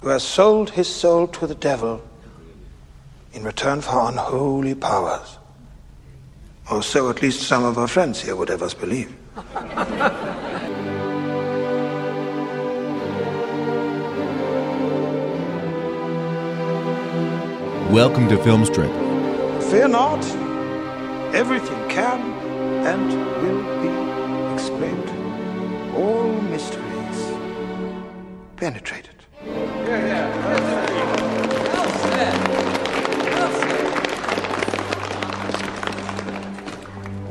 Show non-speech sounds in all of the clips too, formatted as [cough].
who has sold his soul to the devil in return for unholy powers. Or so at least some of our friends here would have us believe. Welcome to Filmstrip. Fear not, everything can and will be explained. All mysteries penetrated.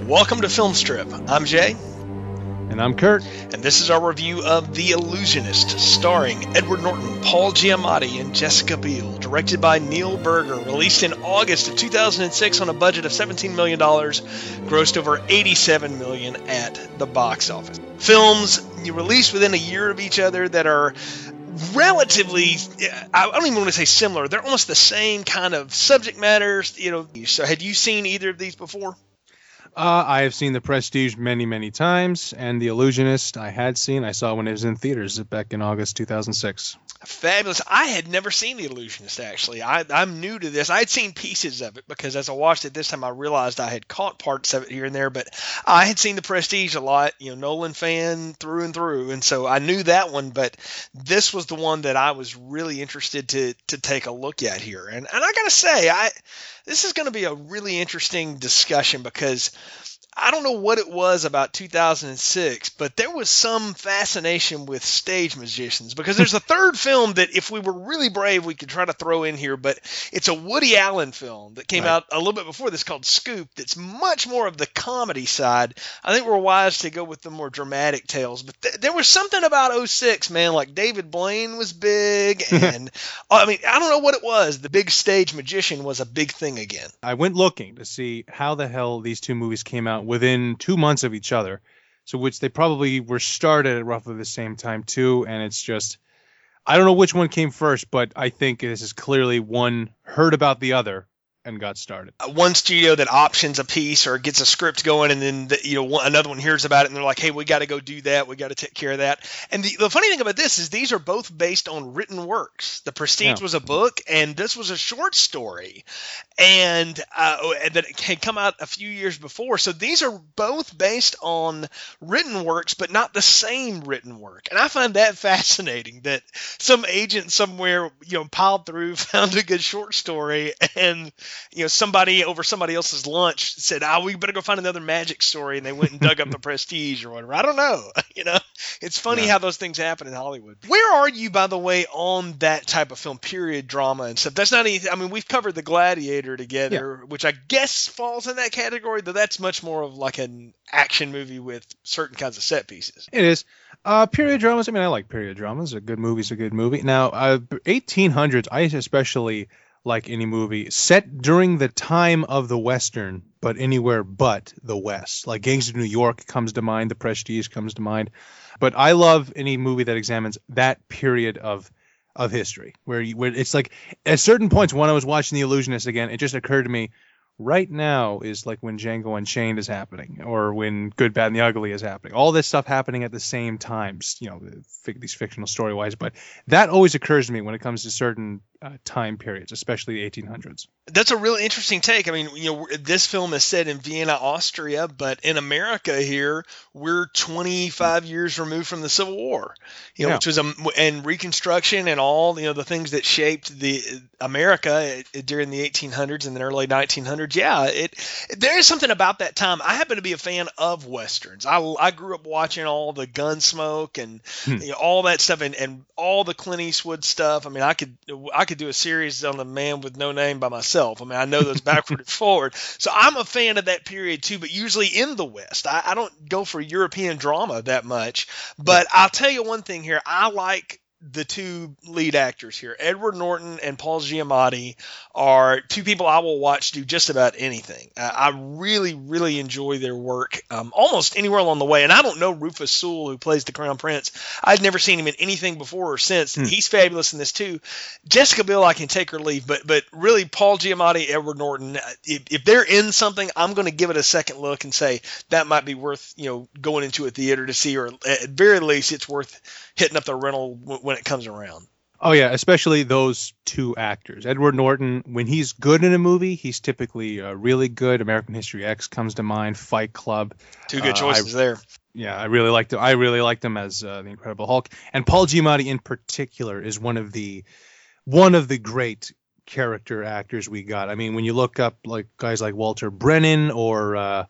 Welcome to Filmstrip. I'm Jay, And I'm Kurt. and this is our review of The Illusionist, starring Edward Norton, Paul Giamatti, and Jessica Biel, directed by Neil Burger, released in August of 2006 on a budget of $17 million, grossed over 87 million at the box office. Films you released within a year of each other that are relatively I don't even want to say similar. They're almost the same kind of subject matters, you know. So had you seen either of these before? Uh, I have seen The Prestige many, many times, and The Illusionist I had seen. I saw when it was in theaters back in August 2006. Fabulous. I had never seen The Illusionist, actually. I, I'm new to this. I had seen pieces of it because as I watched it this time, I realized I had caught parts of it here and there, but I had seen The Prestige a lot, you know, Nolan fan through and through. And so I knew that one, but this was the one that I was really interested to, to take a look at here. And, and I got to say, I, this is going to be a really interesting discussion because I don't know what it was about 2006, but there was some fascination with stage magicians because there's a [laughs] third film that if we were really brave, we could try to throw in here, but it's a Woody Allen film that came Right. out a little bit before this called Scoop that's much more of the comedy side. I think we're wise to go with the more dramatic tales, but th- there was something about 06, man, like David Blaine was big [laughs] and uh, I mean, I don't know what it was. The big stage magician was a big thing again. I went looking to see how the hell these two movies came out within two months of each other. So, which they probably were started at roughly the same time, too. And it's just, I don't know which one came first, but I think this is clearly one heard about the other and got started. uh, one studio that options a piece or gets a script going and then the, you know one, another one hears about it and they're like hey we got to go do that. We got to take care of that. And the, the funny thing about this is these are both based on written works. The prestige Yeah. was a book and this was a short story and uh, that had come out a few years before. So these are both based on written works but not the same written work. And i find that [laughs] fascinating that some agent somewhere you know piled through [laughs] found a good short story and you know somebody over somebody else's lunch said ah we better go find another magic story and they went and dug up the [laughs] prestige or whatever i don't know [laughs] you know it's funny Yeah. how those things happen in hollywood where are you by the way on that type of film period drama and stuff that's not anything i mean we've covered the gladiator together which i guess falls in that category though that's much more of like an action movie with certain kinds of set pieces It is. Uh, period dramas. I mean, I like period dramas. A good movie's a good movie. Now, uh, 1800s. I especially like any movie set during the time of the western, but anywhere but the West. Like Gangs of New York comes to mind. The Prestige comes to mind. But I love any movie that examines that period of of history, where you, where it's like at certain points when I was watching The Illusionist again, it just occurred to me. Right now is like when Django Unchained is happening, or when Good, Bad, and the Ugly is happening. All this stuff happening at the same times you know, the these fictional story wise. But that always occurs to me when it comes to certain uh, time periods, especially the 1800s. That's a really interesting take. I mean, you know, this film is set in Vienna, Austria, but in America here, we're 25 years removed from the Civil War, you know, Yeah. which was a and Reconstruction and all you know the things that shaped the America uh, during the 1800s and the early 1900s. Yeah, it there is something about that time. I happen to be a fan of westerns. I, I grew up watching all the Gunsmoke and Hmm. you know, all that stuff and, and all the Clint Eastwood stuff. I mean, I could I could do a series on the Man with No Name by myself. I mean, I know those backward and forward. So I'm a fan of that period too, but usually in the West. I, I don't go for European drama that much. But I'll tell you one thing here. I like the two lead actors here, Edward Norton and Paul Giamatti, are two people I will watch do just about anything. Uh, I really, really enjoy their work um, almost anywhere along the way. And I don't know Rufus Sewell, who plays the Crown Prince. I'd never seen him in anything before or since. Hmm. He's fabulous in this too. Jessica Biel, I can take or leave, but but really, Paul Giamatti, Edward Norton, uh, if, if they're in something, I'm going to give it a second look and say that might be worth you know going into a theater to see, or at very least, it's worth hitting up the rental w- when it comes around. Oh yeah, especially those two actors. Edward Norton, when he's good in a movie, he's typically uh, really good. American History X comes to mind. Fight Club. Two good Uh, choices there. Yeah, I really liked him. I really liked him as uh, the Incredible Hulk, and Paul Giamatti in particular is one of the one of the great character actors we got. I mean, when you look up like guys like Walter Brennan or uh,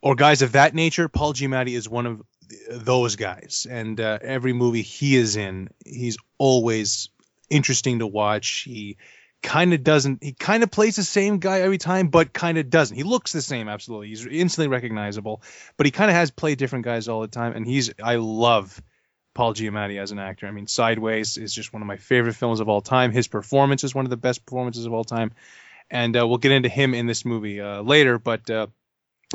or guys of that nature, Paul Giamatti is one of those guys. And uh, every movie he is in, he's always interesting to watch. He kind of doesn't. He kind of plays the same guy every time, but kind of doesn't. He looks the same, absolutely. He's instantly recognizable, but he kind of has played different guys all the time. And he's. I love. Paul Giamatti as an actor. I mean, Sideways is just one of my favorite films of all time. His performance is one of the best performances of all time, and uh, we'll get into him in this movie uh, later. But uh,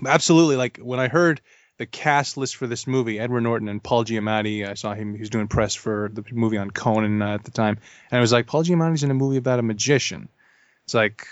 absolutely, like when I heard the cast list for this movie, Edward Norton and Paul Giamatti, I saw him. He was doing press for the movie on Conan uh, at the time, and I was like, Paul Giamatti's in a movie about a magician. It's like,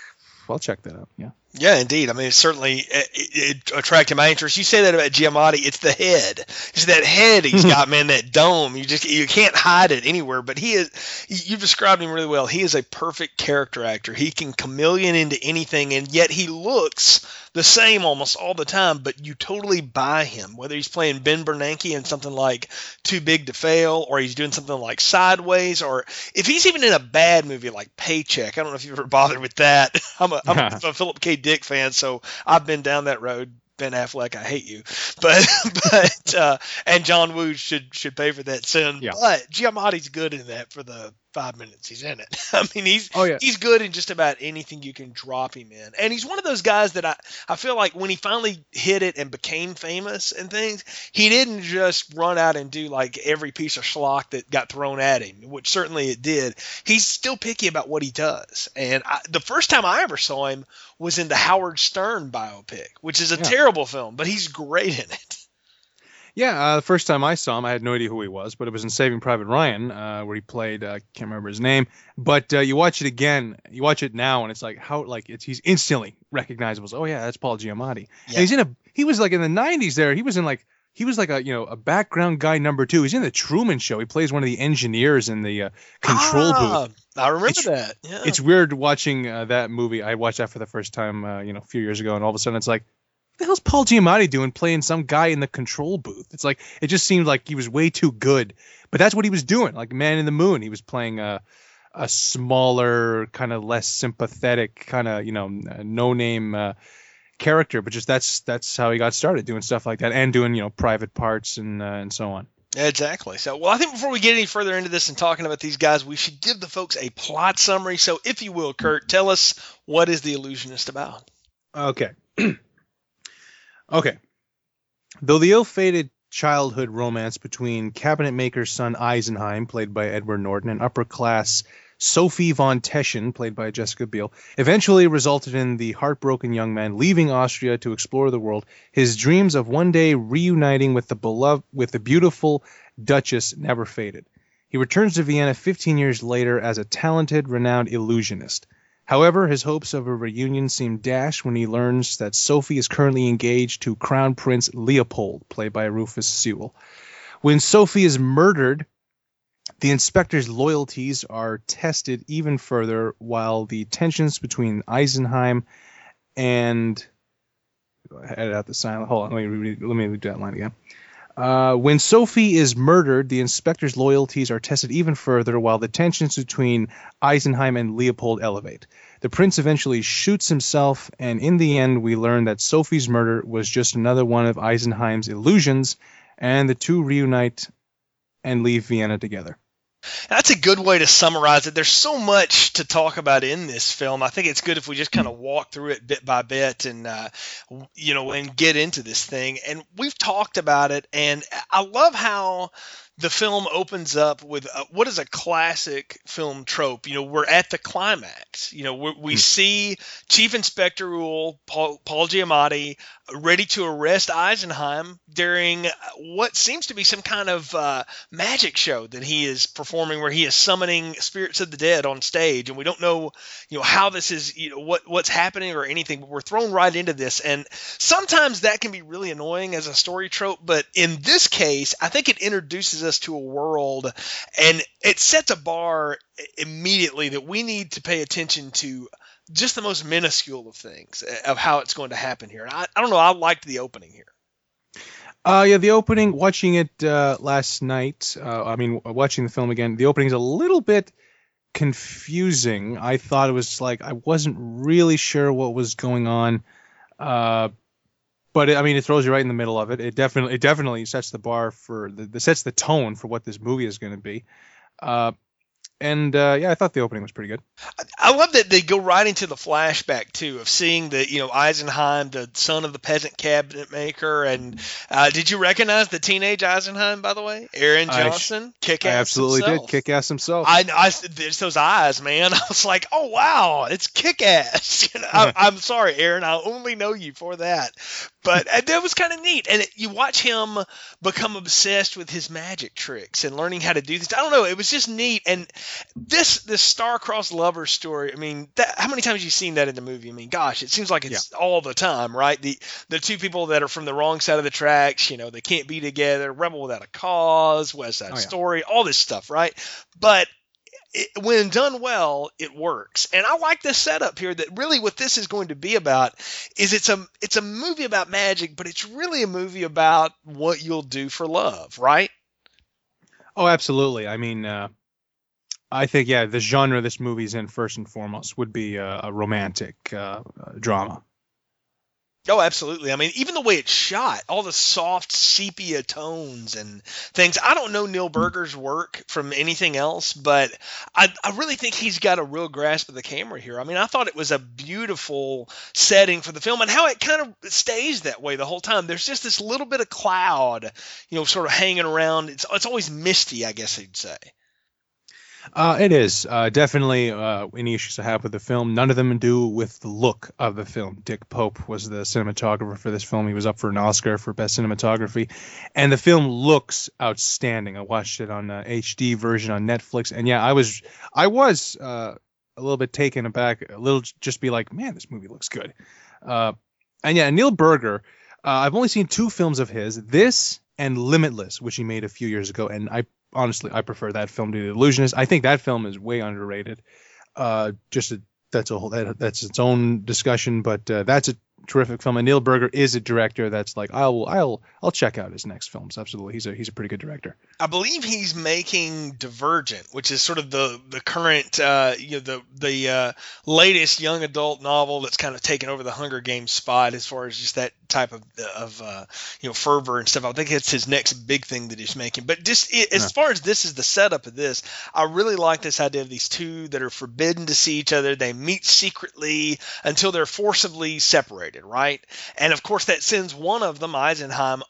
well, I'll check that out. Yeah. Yeah, indeed. I mean, it certainly eh, it, it attracted my interest. You say that about Giamatti, it's the head. It's that head he's hmm. got, man. That dome. You just you can't hide it anywhere. But he is. You've described him really well. He is a perfect character actor. He can chameleon into anything, and yet he looks the same almost all the time. But you totally buy him, whether he's playing Ben Bernanke in something like Too Big to Fail, or he's doing something like Sideways, or if he's even in a bad movie like Paycheck. I don't know if you've ever bothered with that. [laughs] I'm a, I'm a Philip K. Dick fan, so I've been down that road. Ben Affleck, I hate you, but [laughs] but uh, and John Woo should should pay for that sin. Yeah. But Giamatti's good in that for the five minutes he's in it. [laughs] I mean, he's Oh, yeah. he's good in just about anything you can drop him in, and he's one of those guys that I I feel like when he finally hit it and became famous and things, he didn't just run out and do like every piece of schlock that got thrown at him, which certainly it did. He's still picky about what he does, and I, the first time I ever saw him was in the Howard Stern biopic, which is a Yeah. terrible film, but he's great in it. Yeah, uh, the first time I saw him, I had no idea who he was, but it was in Saving Private Ryan, uh, where he played. uh, can't remember his name, but uh, you watch it again, you watch it now, and it's like how like it's he's instantly recognizable. So, oh yeah, that's Paul Giamatti. And Yeah. he's in a he was like in the '90s. There, he was in like he was like a you know a background guy number two. He's in the Truman Show. He plays one of the engineers in the uh, control booth. Ah, I remember It's- that. Yeah. It's weird watching uh, that movie. I watched that for the first time, uh, you know, a few years ago, and all of a sudden it's like, the hell's Paul Giamatti doing playing some guy in the control booth? It's like it just seemed like he was way too good, but that's what he was doing. Like Man in the Moon, he was playing a a smaller, kind of less sympathetic, kind of you know, no name uh, character, but just that's that's how he got started doing stuff like that and doing you know private parts and uh, and so on. Exactly. So, well, I think before we get any further into this and talking about these guys, we should give the folks a plot summary. So, if you will, Kurt, tell us what is the illusionist about? Okay. [clears throat] okay. Though the ill-fated childhood romance between cabinet maker's son Eisenheim, played by Edward Norton, and upper-class Sophie von Teschen, played by Jessica Biel, eventually resulted in the heartbroken young man leaving Austria to explore the world, his dreams of one day reuniting with the beloved with the beautiful Duchess never faded. He returns to Vienna 15 years later as a talented, renowned illusionist. However, his hopes of a reunion seem dashed when he learns that Sophie is currently engaged to Crown Prince Leopold, played by Rufus Sewell. When Sophie is murdered, the inspector's loyalties are tested even further, while the tensions between Eisenheim and edit out the silent. Hold on, let me let me that line again. Uh, when Sophie is murdered, the inspector's loyalties are tested even further, while the tensions between Eisenheim and Leopold elevate. The prince eventually shoots himself, and in the end, we learn that Sophie's murder was just another one of Eisenheim's illusions, and the two reunite and leave Vienna together. That's a good way to summarize it. There's so much to talk about in this film. I think it's good if we just kind of walk through it bit by bit and, uh, you know, and get into this thing. And we've talked about it, and I love how the film opens up with uh what is a classic film trope. You know, we're at the climax. You know, we we see Chief Inspector Uhl, Paul, Paul Giamatti, ready to arrest Eisenheim during what seems to be some kind of uh, magic show that he is performing, where he is summoning spirits of the dead on stage, and we don't know, you know, how this is, you know, what what's happening or anything. But we're thrown right into this, and sometimes that can be really annoying as a story trope. But in this case, I think it introduces us to a world, and it sets a bar immediately that we need to pay attention to just the most minuscule of things uh, of how it's going to happen here. And I, I don't know, I liked the opening here. Uh, yeah, the opening, watching it uh, last night, uh, I mean, watching the film again, the opening is a little bit confusing. I thought it was like, I wasn't really sure what was going on. Uh, but it, I mean, it throws you right in the middle of it. It definitely, it definitely sets the bar for the, the sets the tone for what this movie is going to be. Uh, and uh, yeah, I thought the opening was pretty good. I love that they go right into the flashback too of seeing the you know Eisenheim, the son of the peasant cabinet maker, and uh, did you recognize the teenage Eisenheim by the way, Aaron Johnson, kick ass. I absolutely himself. did kick ass himself. I, I there's those eyes, man. [laughs] I was like, oh wow, it's kick ass. [laughs] You know, I, [laughs] I'm sorry, Aaron. I only know you for that, but that was kind of neat. And it, you watch him become obsessed with his magic tricks and learning how to do this. I don't know. It was just neat. And this this star-crossed lover story. I mean, that, how many times have you seen that in the movie? I mean, gosh, it seems like it's yeah. all the time, right? The the two people that are from the wrong side of the tracks. You know, they can't be together. Rebel without a cause. West Side oh, yeah. Story. All this stuff, right? But it, when done well, it works. And I like this setup here. That really, what this is going to be about is it's a it's a movie about magic, but it's really a movie about what you'll do for love, right? Oh, absolutely. I mean, uh, I think yeah, the genre this movie's in first and foremost would be a, a romantic uh, drama. Oh, absolutely. I mean, even the way it's shot, all the soft sepia tones and things. I don't know Neil Burger's work from anything else, but I, I really think he's got a real grasp of the camera here. I mean, I thought it was a beautiful setting for the film and how it kind of stays that way the whole time. There's just this little bit of cloud, you know, sort of hanging around. It's, it's always misty, I guess you'd say. Uh, it is uh, definitely uh, any issues I have with the film. None of them do with the look of the film. Dick Pope was the cinematographer for this film. He was up for an Oscar for best cinematography, and the film looks outstanding. I watched it on the HD version on Netflix, and yeah, I was I was uh, a little bit taken aback, a little just be like, man, this movie looks good. Uh, and yeah, Neil Burger. Uh, I've only seen two films of his. This and Limitless, which he made a few years ago, and I honestly, I prefer that film to The Illusionist. I think that film is way underrated. Uh, just a, that's a whole that, that's its own discussion, but uh, that's a terrific film. And Neil Burger is a director that's like I'll I'll I'll check out his next films. Absolutely, he's a he's a pretty good director. I believe he's making Divergent, which is sort of the the current uh, you know the the uh, latest young adult novel that's kind of taken over the Hunger Games spot as far as just that type of of uh, you know fervor and stuff. I think it's his next big thing that he's making. But just it, as yeah. far as this is the setup of this, I really like this idea of these two that are forbidden to see each other. They meet secretly until they're forcibly separated right? And of course, that sends one of them, Eisenheim,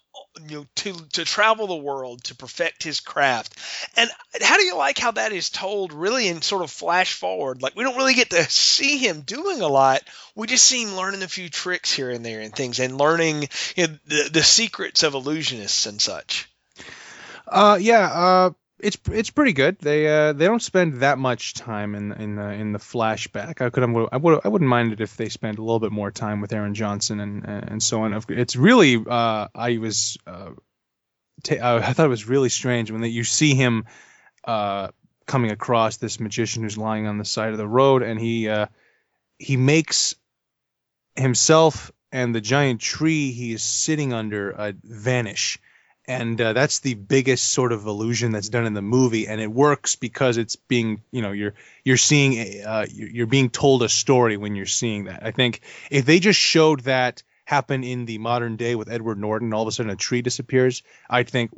you know, to to travel the world to perfect his craft. And how do you like how that is told really in sort of flash forward? Like we don't really get to see him doing a lot. We just see him learning a few tricks here and there and things and learning you know, the the secrets of illusionists and such. Uh yeah, uh it's it's pretty good. They uh, they don't spend that much time in in the in the flashback. I could I would I wouldn't mind it if they spent a little bit more time with Aaron Johnson and and so on. It's really uh, I was uh, t- I thought it was really strange when that you see him uh, coming across this magician who's lying on the side of the road and he uh, he makes himself and the giant tree he is sitting under uh, vanish and uh, that's the biggest sort of illusion that's done in the movie and it works because it's being you know you're you're seeing uh, you're being told a story when you're seeing that. I think if they just showed that happen in the modern day with edward norton all of a sudden a tree disappears i'd think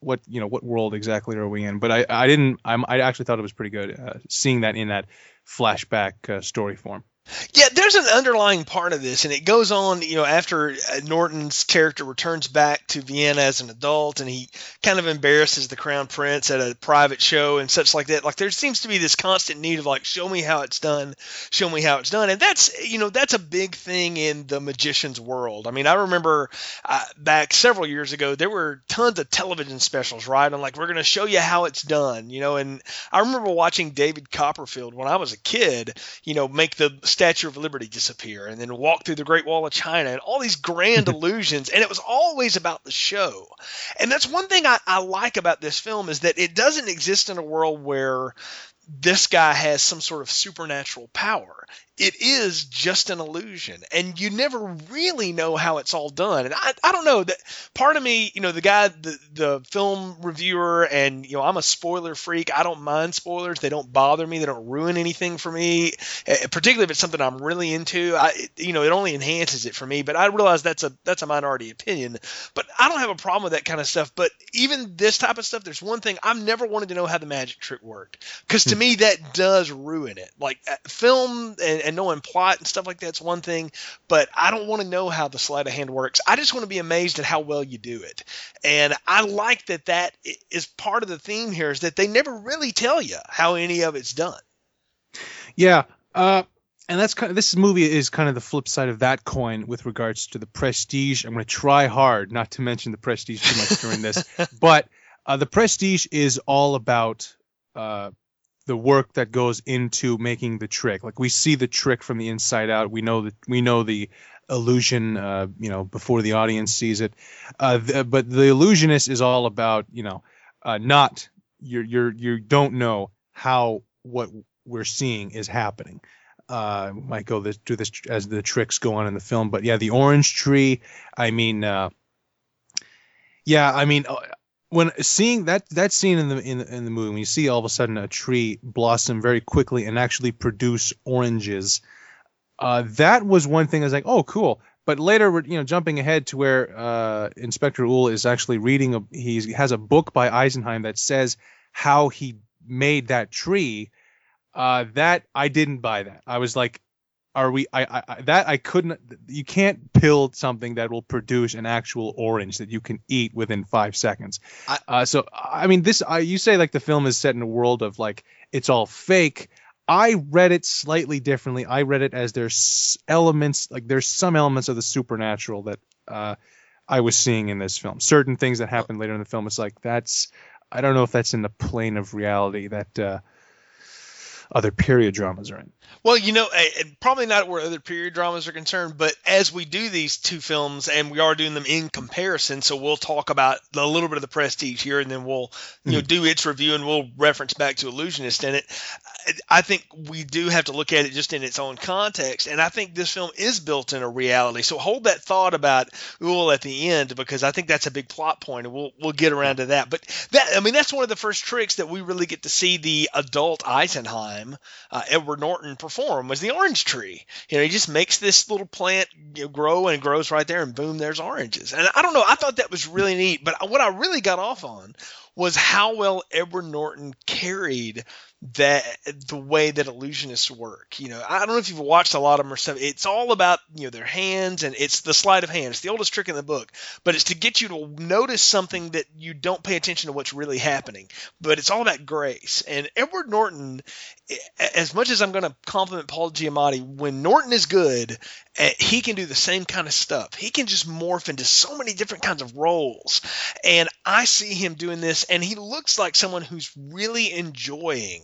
what you know what world exactly are we in? But i i didn't I'm, i actually thought it was pretty good uh, seeing that in that flashback uh, story form yeah, there's an underlying part of this, and it goes on, you know, after uh, Norton's character returns back to Vienna as an adult, and he kind of embarrasses the crown prince at a private show and such like that. Like there seems to be this constant need of like, show me how it's done, show me how it's done, and that's you know that's a big thing in the magician's world. I mean, I remember uh, back several years ago there were tons of television specials, right? I'm like, we're going to show you how it's done, you know, and I remember watching David Copperfield when I was a kid, you know, make the Statue of Liberty disappear and then walk through the Great Wall of China and all these grand [laughs] illusions. And it was always about the show. And that's one thing I, I like about this film is that it doesn't exist in a world where this guy has some sort of supernatural power it is just an illusion and you never really know how it's all done. And i, I don't know that part of me you know the guy the, the film reviewer and you know i'm a spoiler freak. I don't mind spoilers. They don't bother me. They don't ruin anything for me eh, particularly if it's something i'm really into. I you know it only enhances it for me but i realize that's a that's a minority opinion. But i don't have a problem with that kind of stuff. But even this type of stuff there's one thing i've never wanted to know how the magic trick worked because to hmm. me that does ruin it. Like uh, film and and knowing plot and stuff like that's one thing, but I don't want to know how the sleight of hand works. I just want to be amazed at how well you do it. And I like that that is part of the theme here is that they never really tell you how any of it's done. Yeah. Uh, and that's kind of this movie is kind of the flip side of that coin with regards to the prestige. I'm going to try hard not to mention the prestige too much during this, [laughs] but uh, the prestige is all about uh, the work that goes into making the trick. Like we see the trick from the inside out. We know that we know the illusion, uh, you know, before the audience sees it. Uh, the, but the illusionist is all about, you know, uh, not you're you're you don't know how what we're seeing is happening. Uh, might go this, do this as the tricks go on in the film, but yeah, the orange tree. I mean, uh, yeah, I mean, uh, when seeing that that scene in the in in the movie when you see all of a sudden a tree blossom very quickly and actually produce oranges uh, that was one thing i was like oh cool. But later you know jumping ahead to where uh, inspector Uhl is actually reading a he has a book by eisenheim that says how he made that tree. Uh, that i didn't buy that. I was like are we I, I that I couldn't you can't build something that will produce an actual orange that you can eat within five seconds. I, uh, so I mean this I, you say like the film is set in a world of like it's all fake. I read it slightly differently. I read it as there's elements like there's some elements of the supernatural that uh, I was seeing in this film. Certain things that happen later in the film. It's like that's I don't know if that's in the plane of reality that uh, other period dramas are in. Well, you know, probably not where other period dramas are concerned, but as we do these two films and we are doing them in comparison, so we'll talk about a little bit of the prestige here and then we'll, you mm. know, do its review and we'll reference back to Illusionist in it. I think we do have to look at it just in its own context, and I think this film is built in a reality. So hold that thought about Uhl at the end because I think that's a big plot point, and we'll we'll get around to that. But that I mean that's one of the first tricks that we really get to see the adult Eisenheim, uh, Edward Norton perform was the orange tree. You know, he just makes this little plant you know, grow and grows right there, and boom, there's oranges. And I don't know, I thought that was really neat. But what I really got off on was how well Edward Norton carried that the way that illusionists work. You know, I don't know if you've watched a lot of them or stuff. It's all about you know their hands and it's the sleight of hand. It's the oldest trick in the book, but it's to get you to notice something that you don't pay attention to what's really happening. But it's all about grace. And Edward Norton, as much as I'm going to compliment Paul Giamatti, when Norton is good, eh, he can do the same kind of stuff. He can just morph into so many different kinds of roles. And I see him doing this, and he looks like someone who's really enjoying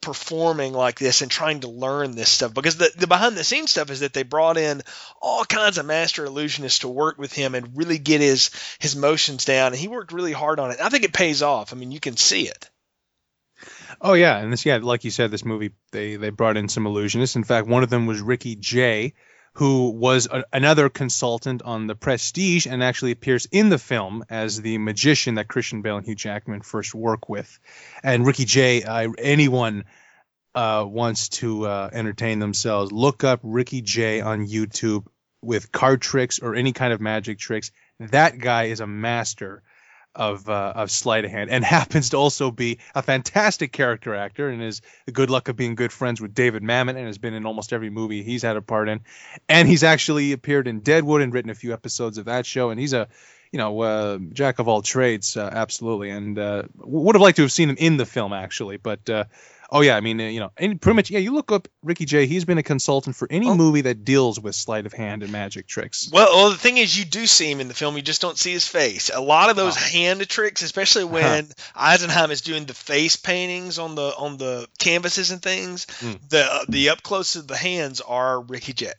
performing like this and trying to learn this stuff because the, the behind the scenes stuff is that they brought in all kinds of master illusionists to work with him and really get his his motions down and he worked really hard on it i think it pays off i mean you can see it oh yeah and this yeah like you said this movie they they brought in some illusionists in fact one of them was ricky jay who was a, another consultant on the Prestige and actually appears in the film as the magician that Christian Bale and Hugh Jackman first work with. And Ricky Jay, uh, anyone uh, wants to uh, entertain themselves, look up Ricky Jay on YouTube with card tricks or any kind of magic tricks. That guy is a master of uh, of sleight of hand, and [laughs] happens to also be a fantastic character actor, and is the good luck of being good friends with David Mamet, and has been in almost every movie he's had a part in, and he's actually appeared in Deadwood and written a few episodes of that show, and he's a you know, uh, jack of all trades, uh, absolutely, and uh, would have liked to have seen him in the film actually, but uh, Oh yeah, I mean, uh, you know, and pretty much, yeah. You look up Ricky Jay; he's been a consultant for any Oh. movie that deals with sleight of hand and magic tricks. Well, well, the thing is, you do see him in the film. You just don't see his face. A lot of those Oh. hand tricks, especially when Eisenheim is doing the face paintings on the on the canvases and things, Mm. the the up close of the hands are Ricky Jay,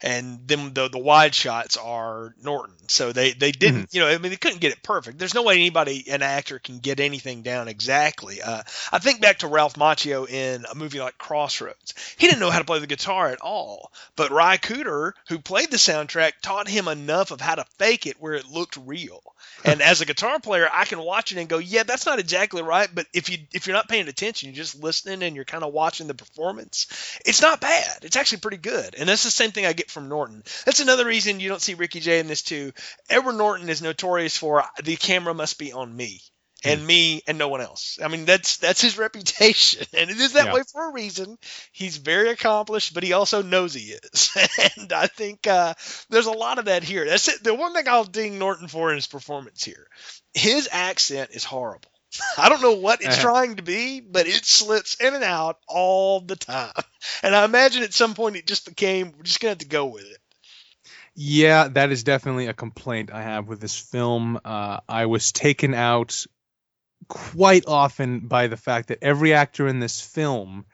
and then the the wide shots are Norton. So they they didn't, Mm-hmm. you know, I mean, they couldn't get it perfect. There's no way anybody, an actor, can get anything down exactly. Uh, I think back to Ralph Macchio in a movie like Crossroads. He didn't know how to play the guitar at all, but Ry Cooder, who played the soundtrack, taught him enough of how to fake it where it looked real. And as a guitar player, I can watch it and go, "Yeah, that's not exactly right." But if you if you're not paying attention, you're just listening and you're kind of watching the performance. It's not bad. It's actually pretty good. And that's the same thing I get from Norton. That's another reason you don't see Ricky Jay in this too. Edward Norton is notorious for the camera must be on me and me and no one else. I mean, that's that's his [laughs] reputation, and it is that Yeah. way for a reason. He's very accomplished, but he also knows he is, [laughs] and I think uh, there's a lot of that here. That's it. The one thing I'll ding Norton for in his performance here, his accent is horrible. [laughs] I don't know what it's Uh-huh. trying to be, but it slips in and out all the time. And I imagine at some point it just became we're just gonna have to go with it. Yeah, that is definitely a complaint I have with this film. Uh, I was taken out quite often by the fact that every actor in this film,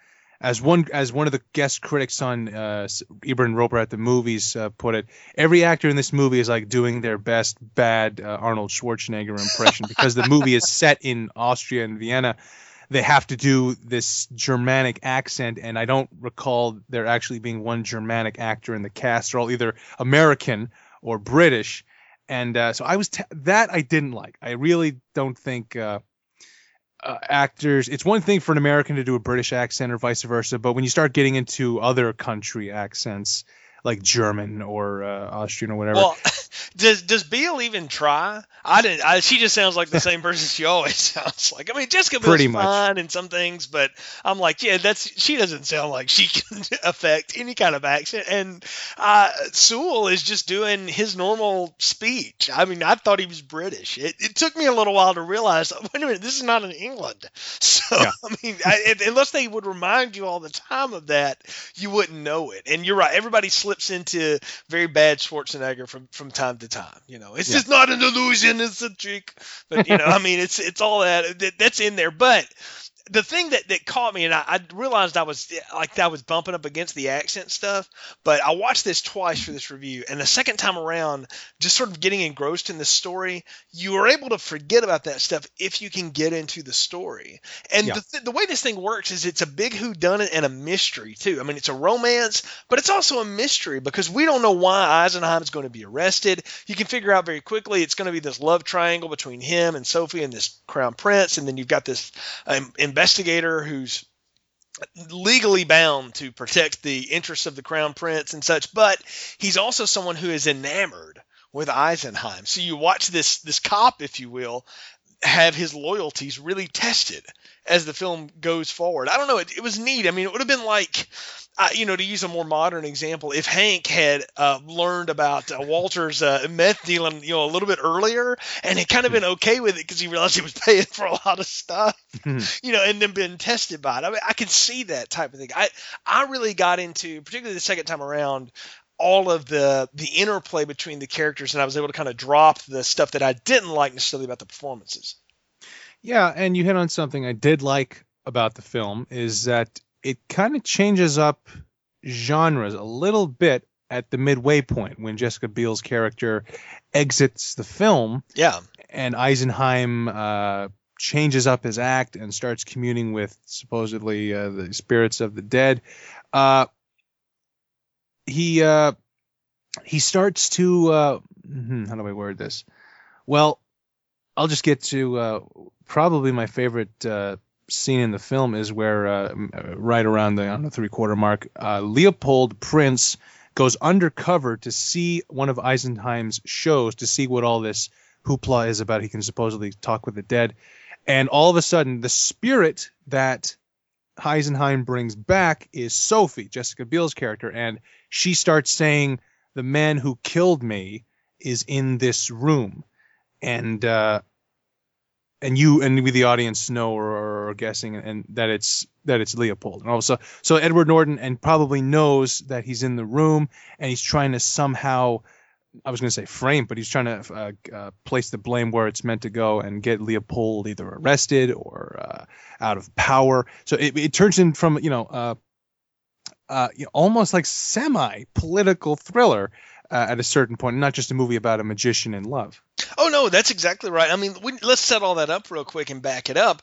as one as one of the guest critics on uh, Roeper at the movies uh, put it, every actor in this movie is like doing their best bad uh, Arnold Schwarzenegger impression [laughs] because the movie is set in Austria and Vienna. They have to do this Germanic accent, and I don't recall there actually being one Germanic actor in the cast. They're all either American or British, and uh, so I was t- that I didn't like. I really don't think uh, uh, actors. It's one thing for an American to do a British accent or vice versa, but when you start getting into other country accents like German or uh, Austrian or whatever, Well, does does Biel even try? I didn't. I, she just sounds like the same person she always [laughs] sounds like. I mean, Jessica Biel's Pretty much. fine in some things, but I'm like, yeah, that's she doesn't sound like she [laughs] can affect any kind of accent. And uh, Sewell is just doing his normal speech. I mean, I thought he was British. It, it took me a little while to realize. [laughs] Wait a minute, this is not in England. So Yeah. I mean, I, unless they would remind you all the time of that, you wouldn't know it. And you're right. Everybody slips into very bad Schwarzenegger from from time to time. You know, it's Yeah. just not an illusion; it's a trick. But you know, I mean, it's it's all that that's in there. But the thing that, that caught me, and I, I realized I was like I was bumping up against the accent stuff. But I watched this twice for this review, and the second time around, just sort of getting engrossed in the story, you are able to forget about that stuff if you can get into the story. And Yeah. the, th- the way this thing works is it's a big whodunit and a mystery too. I mean, it's a romance, but it's also a mystery because we don't know why Eisenheim is going to be arrested. You can figure out very quickly it's going to be this love triangle between him and Sophie and this crown prince, and then you've got this um, investigator who's legally bound to protect the interests of the crown prince and such, but he's also someone who is enamored with Eisenheim. So you watch this this cop, if you will, have his loyalties really tested as the film goes forward. I don't know. It, it was neat. I mean, it would have been like, uh, you know, to use a more modern example, if Hank had uh, learned about uh, Walter's uh, meth dealing, you know, a little bit earlier, and had kind of been okay with it because he realized he was paying for a lot of stuff, you know, and then been tested by it. I mean, I could see that type of thing. I I really got into, particularly the second time around. All of the the interplay between the characters, and I was able to kind of drop the stuff that I didn't like necessarily about the performances. Yeah, and you hit on something I did like about the film is that it kind of changes up genres a little bit at the midway point when Jessica Biel's character exits the film Yeah, and Eisenheim uh, changes up his act and starts communing with supposedly uh, the spirits of the dead. Uh, he uh, he starts to uh, hmm, how do I word this? Well, I'll just get to uh, probably my favorite uh, scene in the film is where uh, uh, right around the the three quarter mark, uh, Leopold Prince goes undercover to see one of Eisenheim's shows to see what all this hoopla is about. He can supposedly talk with the dead, and all of a sudden, the spirit that Eisenheim brings back is Sophie, Jessica Biel's character, and she starts saying, "The man who killed me is in this room." and uh, and you and we the audience know or, or guessing and that it's that it's Leopold and also so Edward Norton and probably knows that he's in the room and he's trying to somehow I was going to say frame but he's trying to uh, uh, place the blame where it's meant to go and get Leopold either arrested or uh, out of power so it, it turns in from you know uh, uh, almost like semi political thriller uh, at a certain point, not just a movie about a magician in love. Oh no, that's exactly right. I mean, we, let's set all that up real quick and back it up.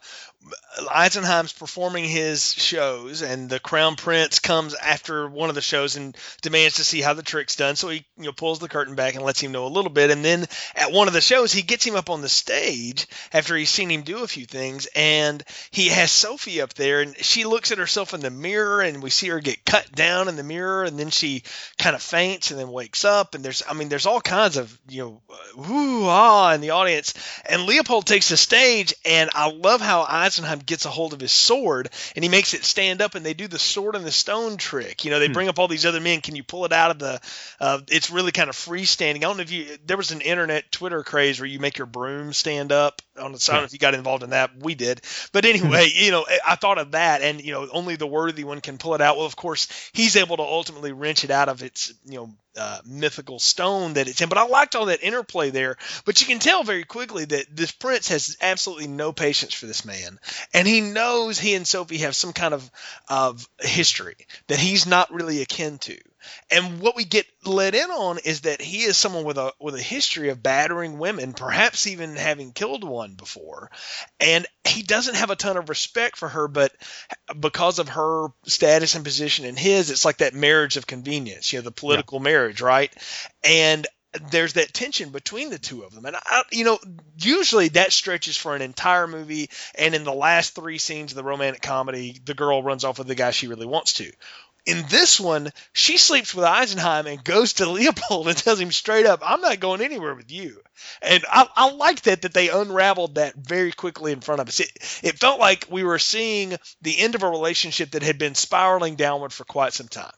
Eisenheim's performing his shows, and the Crown Prince comes after one of the shows and demands to see how the trick's done. So he, you know, pulls the curtain back and lets him know a little bit. And then at one of the shows, he gets him up on the stage after he's seen him do a few things, and he has Sophie up there, and she looks at herself in the mirror, and we see her get cut down in the mirror, and then she kind of faints and then wakes up. And there's, I mean, there's all kinds of, you know, woo ah in the audience. And Leopold takes the stage, and I love how Eisenheim gets a hold of his sword and he makes it stand up, and they do the sword and the stone trick. You know, they hmm. bring up all these other men. Can you pull it out of the? Uh, it's really kind of freestanding. I don't know if you there was an internet Twitter craze where you make your broom stand up. On the, don't know if you got involved in that. We did, but anyway, you know, I thought of that, and you know, only the worthy one can pull it out. Well, of course, he's able to ultimately wrench it out of its, you know, uh, mythical stone that it's in. But I liked all that interplay there. But you can tell very quickly that this prince has absolutely no patience for this man, and he knows he and Sophie have some kind of of history that he's not really akin to. And what we get let in on is that he is someone with a with a history of battering women, perhaps even having killed one before. And he doesn't have a ton of respect for her, but because of her status and position and his, it's like that marriage of convenience, you know, the political yeah. marriage, right? And there's that tension between the two of them. And I, you know, usually that stretches for an entire movie. And in the last three scenes of the romantic comedy, the girl runs off with the guy she really wants to. In this one, she sleeps with Eisenheim and goes to [laughs] Leopold and tells him straight up, "I'm not going anywhere with you." And I, I like that that they unraveled that very quickly in front of us. It, it felt like we were seeing the end of a relationship that had been spiraling downward for quite some time.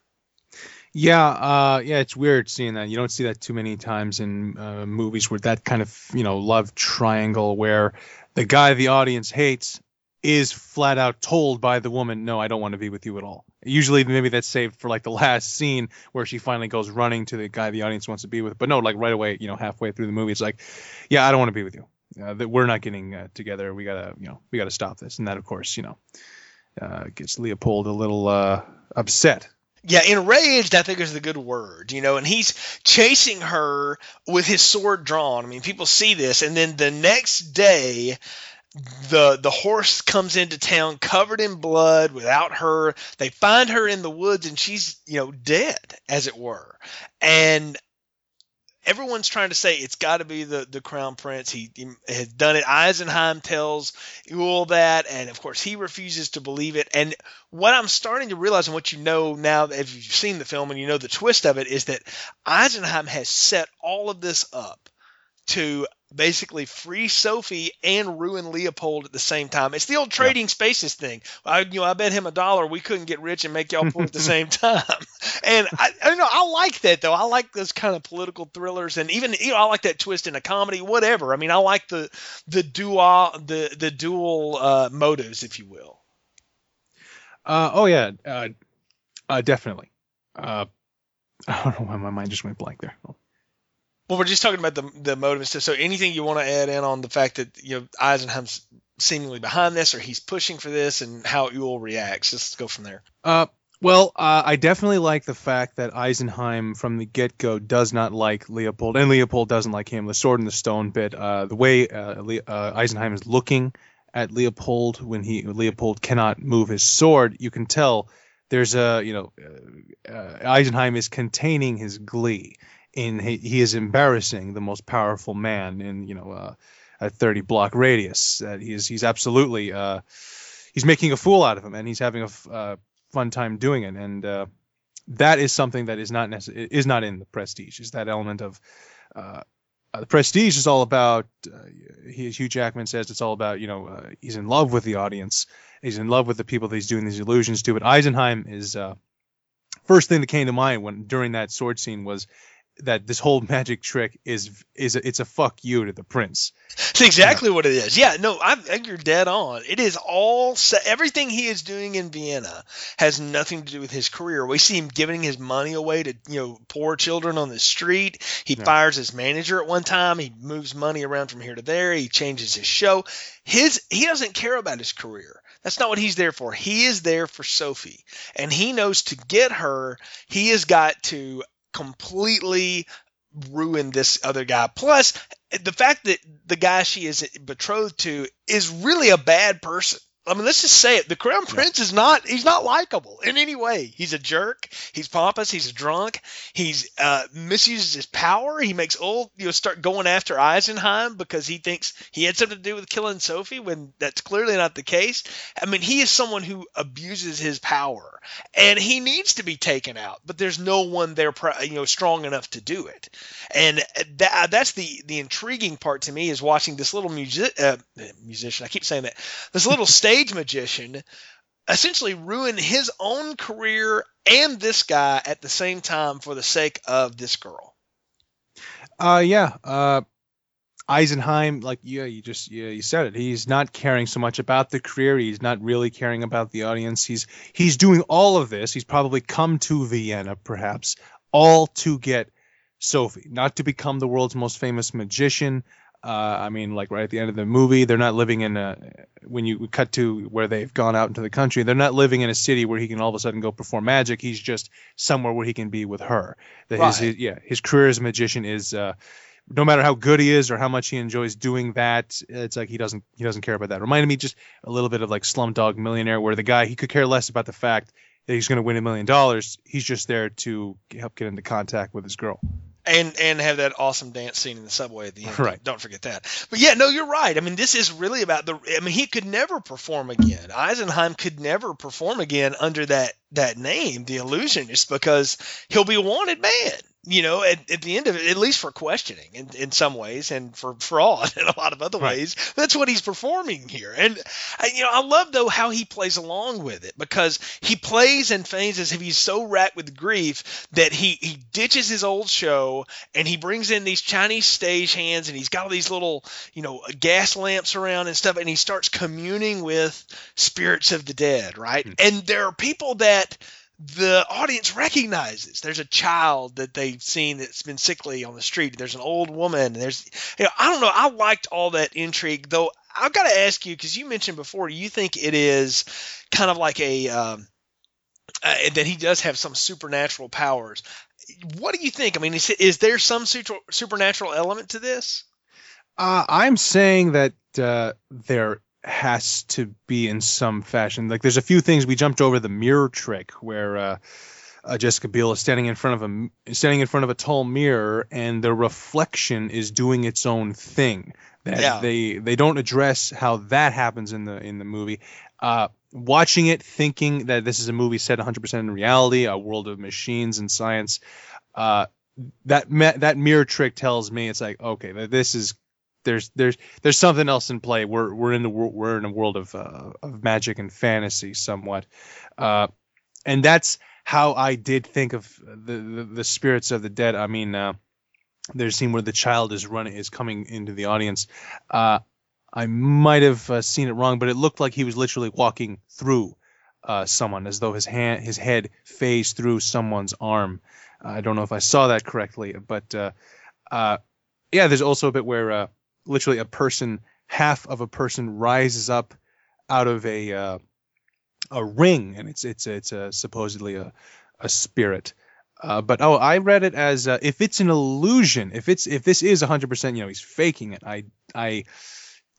Yeah, uh, yeah, it's weird seeing that. You don't see that too many times in uh, movies where that kind of you know love triangle where the guy the audience hates is flat out told by the woman, "No, I don't want to be with you at all." Usually, maybe that's saved for like the [laughs] last scene where she finally goes running to the guy the audience wants to be with. But no, like right away, you know, halfway through the movie, it's like, "Yeah, I don't want to be with you. Uh, that we're not getting uh, together. We gotta, you know, we gotta stop this." And that, of course, you know, uh, gets Leopold a little uh, upset yeah, enraged, I think is the good word, you know, and he's chasing her with his sword drawn. I mean, people see this, and then the next day, the the horse comes into town covered in blood without her. They find her in the woods and she's you know dead as it were. And everyone's trying to say it's got to be the the crown prince. He, he, has done it. Eisenheim tells all that. And of course he refuses to believe it. And what i'm starting to realize and what you know now if you've seen the film and you know the twist of it is that eisenheim has set all of this up to basically free Sophie and ruin Leopold at the same time. It's the old trading yeah. spaces thing. I you know I bet him a dollar we couldn't get rich and make y'all poor at the [laughs] same time. And I, I know I like that though. I like those kind of political thrillers and even you know I like that twist in a comedy whatever. I mean I like the the dual the the dual uh, motives if you will. Uh, oh yeah, uh, uh definitely. Uh, [laughs] I don't know why my mind just went blank there. Oh. Well, we're just talking about the the motive and stuff. So, anything you want to add in on the fact that you know Eisenheim's seemingly behind this, or he's pushing for this, and how Uhl reacts? Let's go from there. Uh, well, uh, I definitely like the fact that Eisenheim from the get go does not like Leopold, and Leopold doesn't like him. The sword and the stone bit, uh, the way uh, Le- uh, Eisenheim is looking at Leopold when he Leopold cannot move his sword, you can tell there's a you know uh, Eisenheim is containing his glee in he, he is embarrassing the most powerful man in you know uh, a 30 block radius. That he's he's absolutely uh, he's making a fool out of him, and he's having a uh, fun time doing it. And uh, that is something that is not necess- is not in the Prestige. Is that element of uh, uh, the Prestige is all about. he, Hugh Jackman says it's all about you know he's in love with the audience. He's in love with the people that he's doing these illusions to. But Eisenheim is first thing that came to mind when during that sword scene was that this whole [laughs] magic trick is is a, it's a fuck you to the prince. It's exactly yeah. what it is. Yeah, no, I think you're dead on. It is all everything he is doing in Vienna has nothing to do with his career. We see him giving his money away to you know poor children on the street. He yeah. fires his manager at one time. He moves money around from here to there. He changes his show. His he doesn't care about his career. That's not what he's there for. He is there for Sophie, and he knows to get her, he has got to completely ruin this other guy. Plus, the fact that the guy she is betrothed to is really a bad person. I mean, let's just say it. The Crown Prince is not, he's not likable in any way. He's a jerk. He's pompous. He's a drunk. He's uh, misuses his power. He makes old, you know, start going after Eisenheim because he thinks he had something to do with killing Sophie when that's clearly not the case. I mean, he is someone who abuses his power and he needs to be taken out, but there's no one there, you know, strong enough to do it. And that, that's the, the intriguing part to me is watching this little music, uh, musician. I keep saying that this little stage [laughs] stage magician essentially ruin his own career and this guy at the same time for the sake of this girl. Uh yeah. Uh Eisenheim, like yeah, you just yeah, you said it. He's not caring so much about the career. He's not really caring about the audience. He's he's doing all of this. He's probably come to Vienna, perhaps, all to get Sophie, not to become the world's most famous magician, uh, I mean, like right at the end of the movie, they're not living in a. When you cut to where they've gone out into the country, they're not living in a city where he can all of a sudden go perform magic. He's just somewhere where he can be with her. That right. his, his, yeah, his career as a magician is. Uh, no matter how good he is or how much he enjoys doing that, it's like he doesn't he doesn't care about that. Reminded me just a little bit of like Slumdog Millionaire, where the guy he could care less about the fact that he's going to win a million dollars. He's just there to help get into contact with his girl and and have that awesome dance scene in the subway at the end. Right. Don't forget that. But yeah, no, you're right. I mean, this is really about the. I mean, he could never perform again. Eisenheim could never perform again under that that name, the illusionist, because he'll be a wanted man you know, at, at, the end of it, at least for questioning in, in some ways and for fraud [laughs] in a lot of other right. ways. That's what he's performing here. And, I, you know, I love, though, how he plays along with it because he plays and feigns as if he's so racked with grief that he, he ditches his old show and he brings in these Chinese stage hands and he's got all these little, you know, gas lamps around and stuff and he starts communing with spirits of the dead, right? Mm-hmm. And there are people that the audience recognizes. There's a child that they've seen that's been sickly on the street. There's an old woman. There's, you know, I don't know. I liked all that intrigue, though. I've got to ask you because you mentioned before, you think it is kind of like a um, uh, that he does have some supernatural powers. What do you think? I mean, is, is there some super, supernatural element to this? Uh, I'm saying that uh, there has to be in some fashion. Like there's a few things we jumped over the mirror trick where uh, uh, Jessica Biel is standing in front of a standing in front of a tall mirror and the reflection is doing its own thing. That yeah. they they don't address how that happens in the in the movie. Uh, watching it, thinking that this is a movie set 100% in reality, a world of machines and science. Uh, that that mirror trick tells me it's like okay, this is there's there's there's something else in play. We're we're in the we're in a world of uh, of magic and fantasy somewhat, uh, and that's how I did think of the the, the spirits of the dead. I mean, uh, there's a scene where the child is running is coming into the audience. Uh, I might have uh, seen it wrong, but it looked like he was literally walking through uh, someone, as though his hand his head phased through someone's arm. I don't know if I saw that correctly, but yeah, there's also a bit where literally a person, half of a person rises up out of a uh, a ring, and it's it's it's a, supposedly a a spirit. Uh, but oh, I read it as uh, if it's an illusion, if it's if this is 100%, you know, he's faking it. I I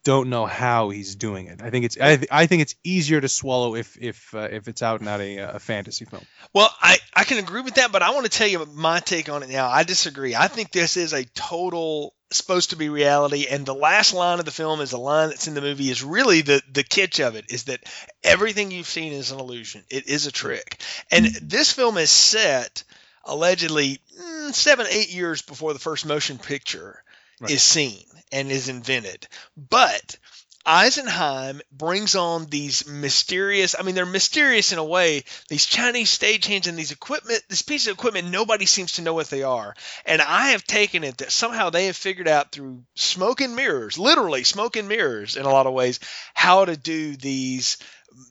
don't know how he's doing it. I think it's I, th- I think it's easier to swallow if if uh, if it's out not a, a fantasy film. Well, I I can agree with that, but I want to tell you my take on it now. I disagree. I think this is a total supposed to be reality and the last line of the film is a line that's in the movie is really the the kitsch of it is that everything you've seen is an illusion. It is a trick. And this film is set allegedly mm, seven eight years before the first motion picture right. is seen and is invented. But Eisenheim brings on these mysterious, I mean, they're mysterious in a way, these Chinese stagehands and these equipment, this piece of equipment, nobody seems to know what they are. And I have taken it that somehow they have figured out through smoke and mirrors, literally smoke and mirrors in a lot of ways, how to do these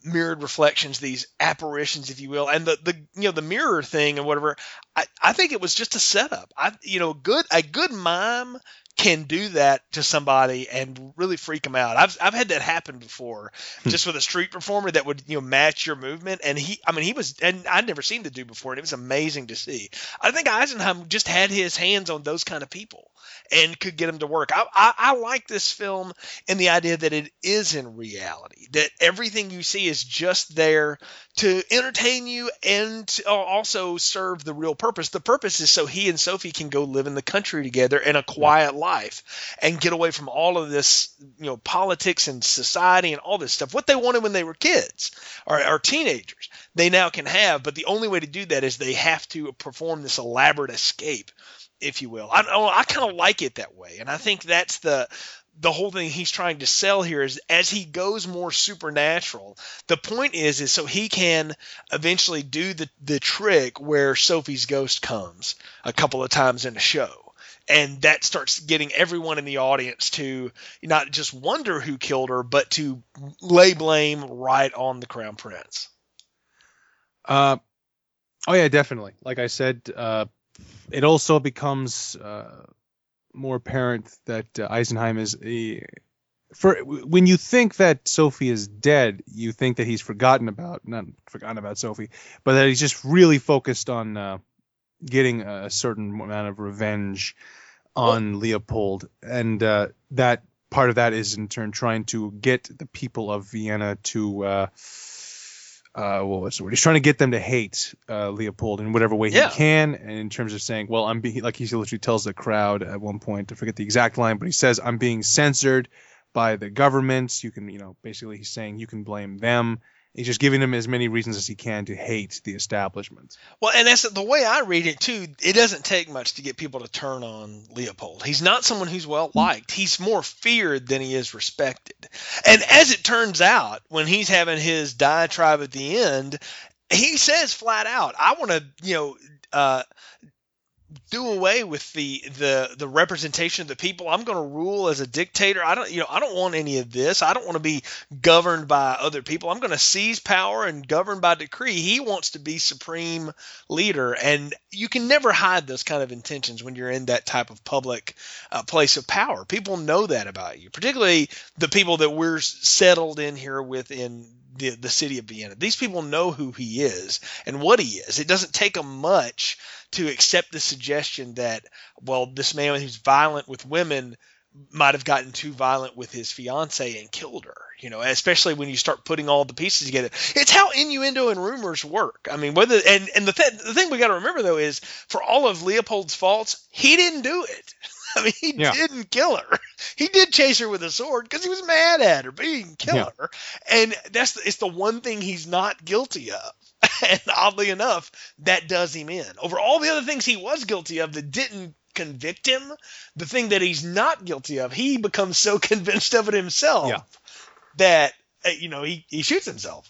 mirrored reflections, these apparitions, if you will, and the the you know the mirror thing and whatever. I, I think it was just a setup. I you know good a good mime can do that to somebody and really freak them out. I've I've had that happen before, Hmm. just with a street performer that would you know match your movement. And he, I mean, he was, and I'd never seen the dude before, and it was amazing to see. I think Eisenheim just had his hands on those kind of people and could get them to work. I, I, I like this film and the idea that it is in reality, that everything you see is just there to entertain you and to uh, also serve the real purpose. The purpose is so he and Sophie can go live in the country together in a quiet life and get away from all of this, you know, politics and society and all this stuff. What they wanted when they were kids or, or teenagers, they now can have. But the only way to do that is they have to perform this elaborate escape, if you will. I, I kind of like it that way, and I think that's the the whole thing he's trying to sell here is as he goes more supernatural the point is is so he can eventually do the the trick where sophie's ghost comes a couple of times in a show and that starts getting everyone in the audience to not just wonder who killed her but to lay blame right on the crown prince Uh, oh yeah, definitely. Like I said, uh, it also becomes uh, more apparent that uh, Eisenheim is a. For when you think that Sophie is dead, you think that he's forgotten about not forgotten about Sophie, but that he's just really focused on uh, getting a certain amount of revenge on Leopold, and uh, that part of that is in turn trying to get the people of Vienna to. Uh, uh, what was the word? He's trying to get them to hate uh, Leopold in whatever way Yeah. he can, and in terms of saying, "Well, I'm being," like he literally tells the crowd at one point, I forget the exact line, but he says, "I'm being censored by the governments. You can, you know, basically he's saying you can blame them." He's just giving them as many reasons as he can to hate the establishment. Well, and that's the way I read it too. It doesn't take much to get people to turn on Leopold. He's not someone who's well liked. He's more feared than he is respected. And as it turns out, when he's having his diatribe at the end, he says flat out, "I want to, you know." Uh, do away with the the the representation of the people. I'm going to rule as a dictator. I don't you know I don't want any of this. I don't want to be governed by other people. I'm going to seize power and govern by decree. He wants to be supreme leader, and you can never hide those kind of intentions when you're in that type of public uh, place of power. People know that about you, particularly the people that we're settled in here with in the, the city of Vienna. These people know who he is and what he is. It doesn't take them much to accept the suggestion that, well, this man who's violent with women might have gotten too violent with his fiance and killed her. You know, especially when you start putting all the pieces together. It's how innuendo and rumors work. I mean, whether and and the th- the thing we got to remember though is for all of Leopold's faults, he didn't do it. [laughs] I mean, he Yeah. didn't kill her. He did chase her with a sword because he was mad at her, but he didn't kill Yeah. her. And that's the, it's the one thing he's not guilty of. [laughs] And oddly enough, that does him in. Over all the other things he was guilty of that didn't convict him, the thing that he's not guilty of, he becomes so [laughs] convinced of it himself Yeah. that uh, you know he, he shoots himself.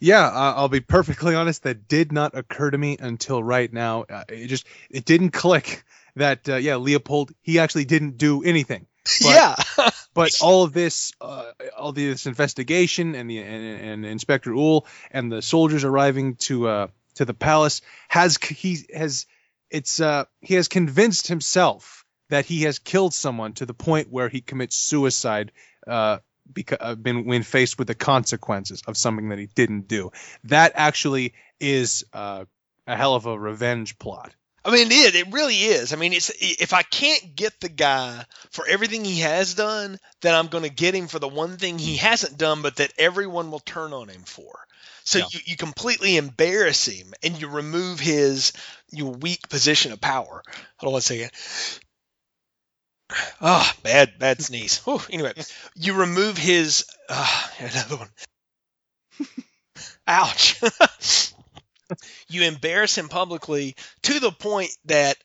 Yeah, uh, I'll be perfectly honest. That did not occur to me until right now. Uh, it just it didn't click that uh, yeah, Leopold he actually didn't do anything. [laughs] But- yeah, [laughs] But all of this, uh, all this investigation and the and, and Inspector Uhl and the soldiers arriving to uh, to the palace has he has it's uh, he has convinced himself that he has killed someone to the point where he commits suicide. Uh, because uh, been when faced with the consequences of something that he didn't do. That actually is uh, a hell of a revenge plot. I mean, it it really is. I mean, it's if I can't get the guy for everything he has done, then I'm going to get him for the one thing he hasn't done, but that everyone will turn on him for. So Yeah. you, you completely embarrass him and you remove his your weak position of power. Hold on one second. Ah, bad, bad [laughs] sneeze. Whew. Anyway, you remove his. Uh, another one. [laughs] Ouch. [laughs] you embarrass him publicly to the point that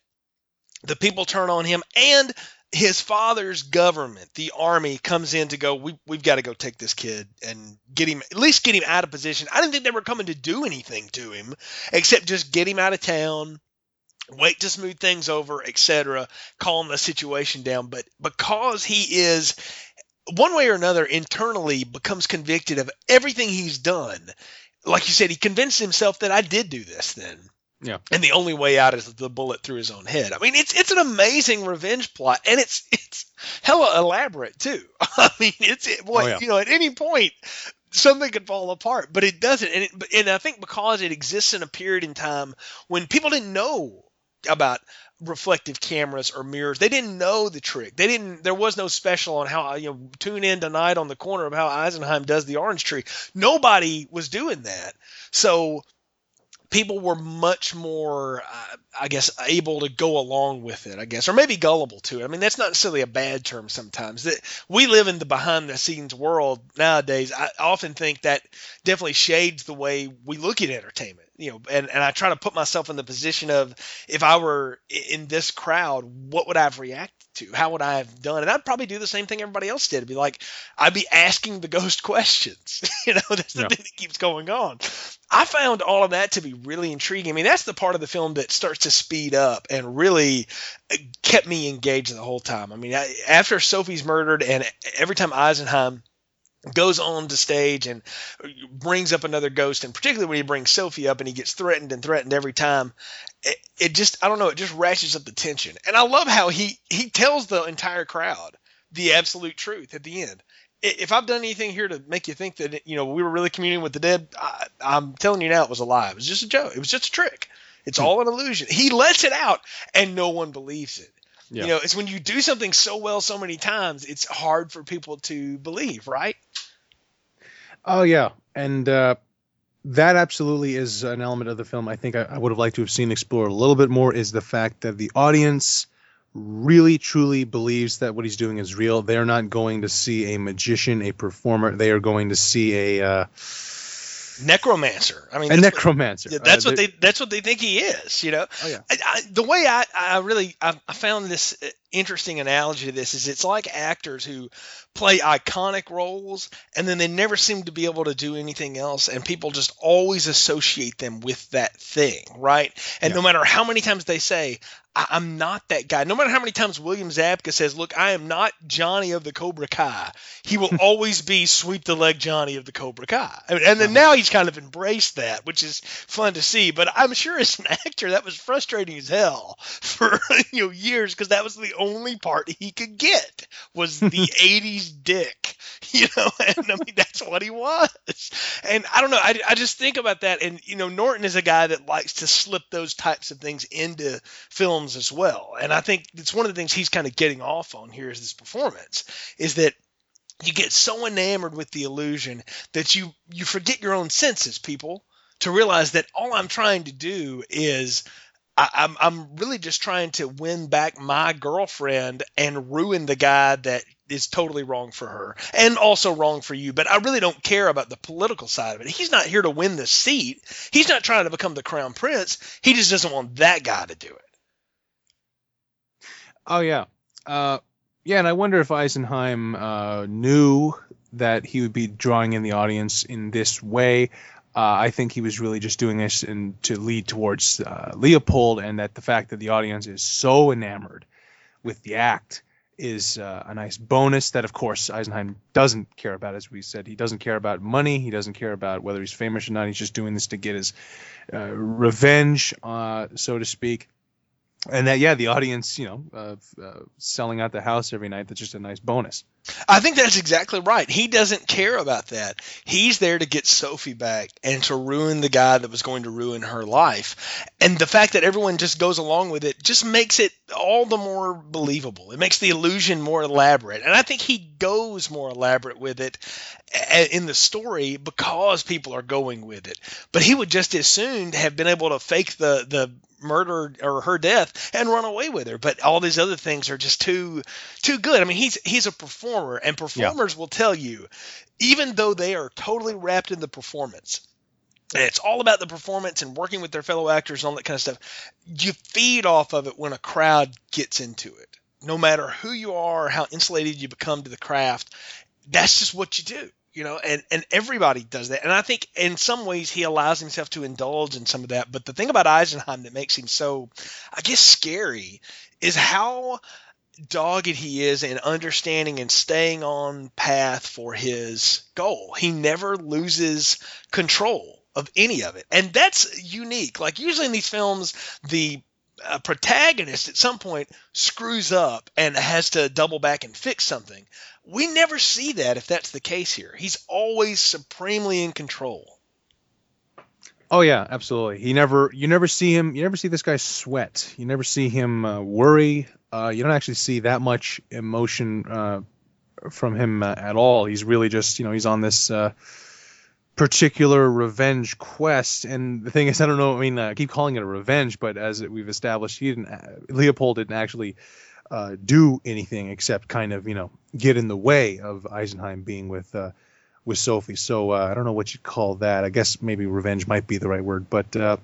the people turn on him and his father's government, the army, comes in to go. We we've got to go take this kid and get him at least get him out of position. I didn't think they were coming to do anything to him except just get him out of town, wait to smooth things over, etc. Calm the situation down. But because he is one way or another internally becomes convicted of everything he's done. Like you said, he convinced himself that I did do this then. Yeah. And the only way out is the bullet through his own head. I mean, it's it's an amazing revenge plot, and it's it's hella elaborate too. [laughs] I mean, it's it, boy, Oh, yeah. you know, at any point something could fall apart, but it doesn't. And it, and I think because it exists in a period in time when people didn't know about reflective cameras or mirrors, they didn't know the trick. They didn't. There was no special on how you know tune in tonight on the corner of how Eisenheim does the orange tree. Nobody was doing that, so people were much more, uh, I guess, able to go along with it. I guess, or maybe gullible to it. I mean, that's not necessarily a bad term. Sometimes that we live in the behind the scenes world nowadays. I often think that definitely shades the way we look at entertainment. You know, and, and I try to put myself in the position of if I were in this crowd, what would I have reacted to? How would I have done? And I'd probably do the same thing everybody else did. It'd be like, I'd be asking the ghost [laughs] questions. [laughs] you know, that's the Yeah. thing that keeps going on. I found all of that to be really intriguing. I mean, that's the part of the film that starts to speed up and really uh, kept me engaged the whole time. I mean, I, after Sophie's murdered, and every time Eisenheim goes on to stage and brings up another ghost, and particularly when he brings Sophie up and he gets threatened and threatened every time, it, it just I don't know, it just ratchets up the tension. And I love how he he tells the entire crowd the absolute truth at the end. If I've done anything here to make you think that you know we were really communing with the dead, I, I'm telling you now it was a lie. It was just a joke. It was just a trick. It's hmm. all an illusion. He lets it out, and no one believes it. Yeah. You know, it's when you do something so well so many times, it's hard for people to believe, right? Oh yeah, and uh, that absolutely is an element of the film. I think I, I would have liked to have seen explored a little bit more. Is the fact that the audience really truly believes that what he's doing is real. They're not going to see a magician, a performer. They are going to see a uh, Necromancer. I mean, a what- necromancer. Yeah, that's Uh, what they that's what they think he is you know Oh, yeah. I, I, the way I, I really I, I found this uh, interesting analogy to this is it's like actors who play iconic roles and then they never seem to be able to do anything else and people just always associate them with that thing right? And no matter how many times they say I, I'm not that guy no matter how many times William Zabka says look I am not Johnny of the Cobra Kai he will [laughs] always be sweep the leg Johnny of the Cobra Kai. And, and then uh-huh. now he's kind of embraced that which is fun to see but I'm sure as an actor that was frustrating as hell [laughs] for you know years because that was the only part he could get was the [laughs] 80s dick [laughs] you know [laughs] and I mean that's what he was. And I don't know I, I just think about that and you know Norton is a guy that likes to slip those types of things into films as well. And I think it's one of the things he's kind of getting off on here is this performance is that you get so enamored with the illusion that you you forget your own senses people to realize that all I'm trying to do is I, I'm I'm really just trying to win back my girlfriend and ruin the guy that is totally wrong for her and also wrong for you. But I really don't care about the political side of it. He's not here to win the seat. He's not trying to become the crown prince. He just doesn't want that guy to do it. Oh yeah, uh, yeah, and I wonder if Eisenheim uh, knew that he would be drawing in the audience in this way. Uh, I think he was really just doing this in, to lead towards uh, Leopold, and that the fact that the audience is so enamored with the act is uh, a nice bonus. That, of course, Eisenheim doesn't care about. As we said, he doesn't care about money. He doesn't care about whether he's famous or not. He's just doing this to get his uh, revenge, uh, so to speak and that yeah the audience you know uh, uh, selling out the house every night that's just a nice bonus I think that's exactly right. He doesn't care about that. He's there to get Sophie back and to ruin the guy that was going to ruin her life. And the fact that everyone just goes along with it just makes it all the more believable. It makes the illusion more elaborate. And I think he goes more elaborate with it in the story because people are going with it. But he would just as soon have been able to fake the the murder or her death and run away with her. But all these other things are just too too good. I mean, he's he's a performer, and performers will tell you, even though they are totally wrapped in the performance. And it's all about the performance and working with their fellow actors and all that kind of stuff. You feed off of it when a crowd gets into it. no matter who you are, or how insulated you become to the craft, that's just what you do you know and and everybody does that. And i think in some ways he allows himself to indulge in some of that. But the thing about eisenheim that makes him so i guess scary is how dogged he is in understanding and staying on path for his goal. He never loses control of any of it. And that's unique. Like usually in these films the a protagonist at some point screws up and has to double back and fix something. We never see that if that's the case here. He's always supremely in control. Oh yeah, absolutely. He never you never see him you never see this guy sweat. You never see him uh, worry. Uh, you don't actually see that much emotion uh, from him uh, at all. He's really just, you know, he's on this uh, particular revenge quest. And the thing is, I don't know. I mean, uh, I keep calling it a revenge, but as we've established, he didn't. Uh, Leopold didn't actually uh, do anything except kind of, you know, get in the way of Eisenheim being with uh, with Sophie. So uh, I don't know what you'd call that. I guess maybe revenge might be the right word, but. Uh,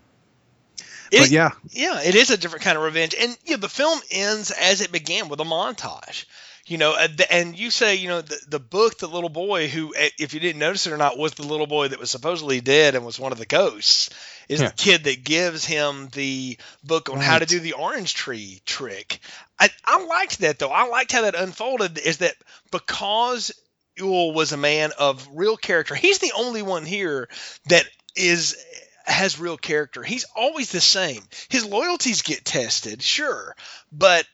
it, but yeah, yeah, it is a different kind of revenge, and know, the film ends as it began with a montage you know, and you say, you know, the, the book, the little boy who, eh, if you didn't notice it or not, was the little boy that was supposedly dead and was one of the ghosts, is yeah. the kid that gives him the book on right. how to do the orange tree trick. I, I liked that though. I liked how that unfolded. Is that because Uhl was a man of real character? He's the only one here that is has real character. He's always the same. His loyalties get tested, sure, but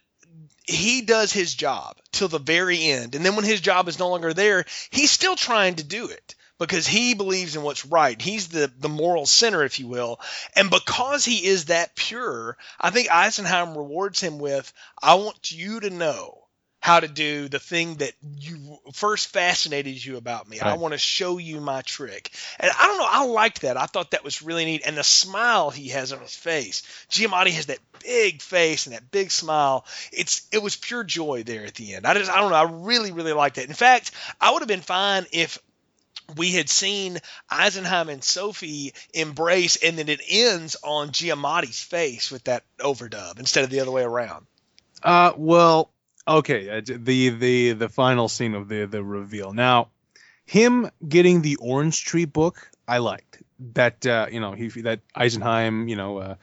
he does his job till the very end. And then when his job is no longer there, he's still trying to do it because he believes in what's right. He's the, the moral center, if you will. And because he is that pure, I think Eisenheim rewards him with, I want you to know how to do the thing that you first fascinated you about me. Right. I want to show you my trick. And I don't know, I liked that. I thought that was really neat. And the smile he has on his face. Giamatti has that big face and that big smile. It's it was pure joy there at the end. I just I don't know, I really, really liked it. In fact, I would have been fine if we had seen Eisenheim and Sophie embrace, and then it ends on Giamatti's face with that overdub instead of the other way around. Uh, well, okay, uh, the the the final scene of the the reveal. Now, him getting the orange tree book, I liked that. Uh, you know, he that Eisenheim, you know, uh,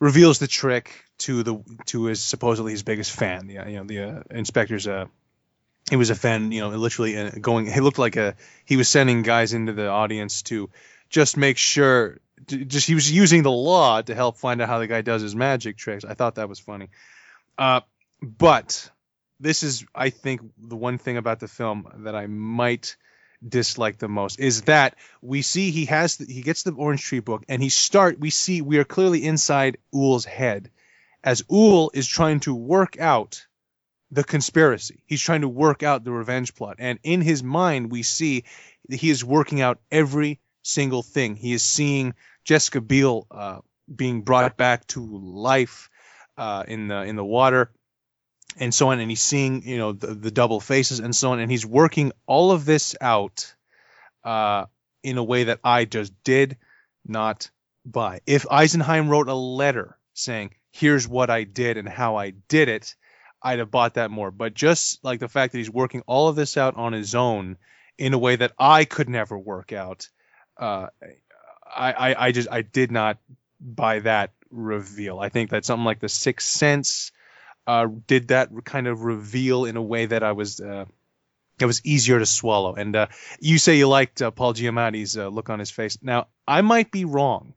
reveals the trick to the to his supposedly his biggest fan. Yeah, you know, the uh, inspector's uh he was a fan, you know, literally uh, going. He looked like a he was sending guys into the audience to just make sure. Just he was using the law to help find out how the guy does his magic tricks. I thought that was funny. Uh, but this is I think the one thing about the film that I might dislike the most is that we see he has the, he gets the orange tree book and he start we see we are clearly inside Uhl's head as Uhl is trying to work out the conspiracy. He's trying to work out the revenge plot and in his mind we see he is working out every single thing. He is seeing Jessica Biel uh, being brought back to life uh, in the in the water and so on and he's seeing you know the, the double faces and so on and he's working all of this out uh, in a way that i just did not buy. If eisenheim wrote a letter saying here's what i did and how i did it i'd have bought that more. But just like the fact that he's working all of this out on his own in a way that i could never work out uh, I, I, I just i did not buy that reveal. I think that something like the sixth sense uh, did that kind of reveal in a way that I was uh, it was easier to swallow. And uh, you say you liked uh, Paul Giamatti's uh, look on his face. Now I might be wrong,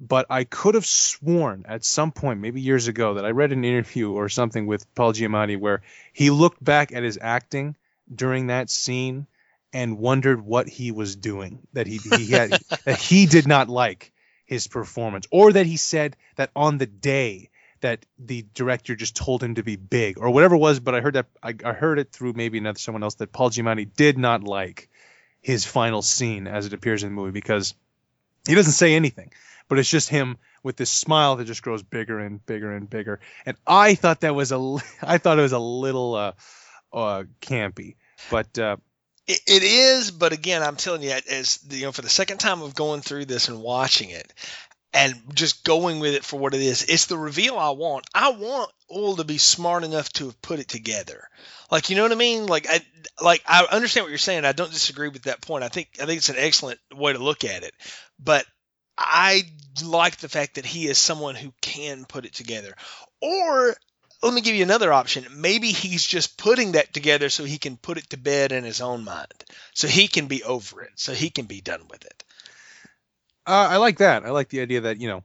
but I could have sworn at some point, maybe years ago, that I read an interview or something with Paul Giamatti where he looked back at his acting during that scene and wondered what he was doing that he he had [laughs] that he did not like his performance or that he said that on the day that the director just told him to be big or whatever it was. But I heard that I, I heard it through maybe another someone else that Paul Giamatti did not like his final scene as it appears in the movie because he doesn't say anything, but it's just him with this smile that just grows bigger and bigger and bigger. And I thought that was a [laughs] I thought it was a little uh, uh campy, but. Uh, it, is, but again, I'm telling you, as you know, for the second time of going through this and watching it, and just going with it for what it is. It's the reveal I want. I want Uhl to be smart enough to have put it together. Like you know what I mean? Like I like I understand what you're saying. I don't disagree with that point. I think I think it's an excellent way to look at it. But I like the fact that he is someone who can put it together. Or let me give you another option. Maybe he's just putting that together so he can put it to bed in his own mind. So he can be over it. So he can be done with it. Uh, I like that. I like the idea that you know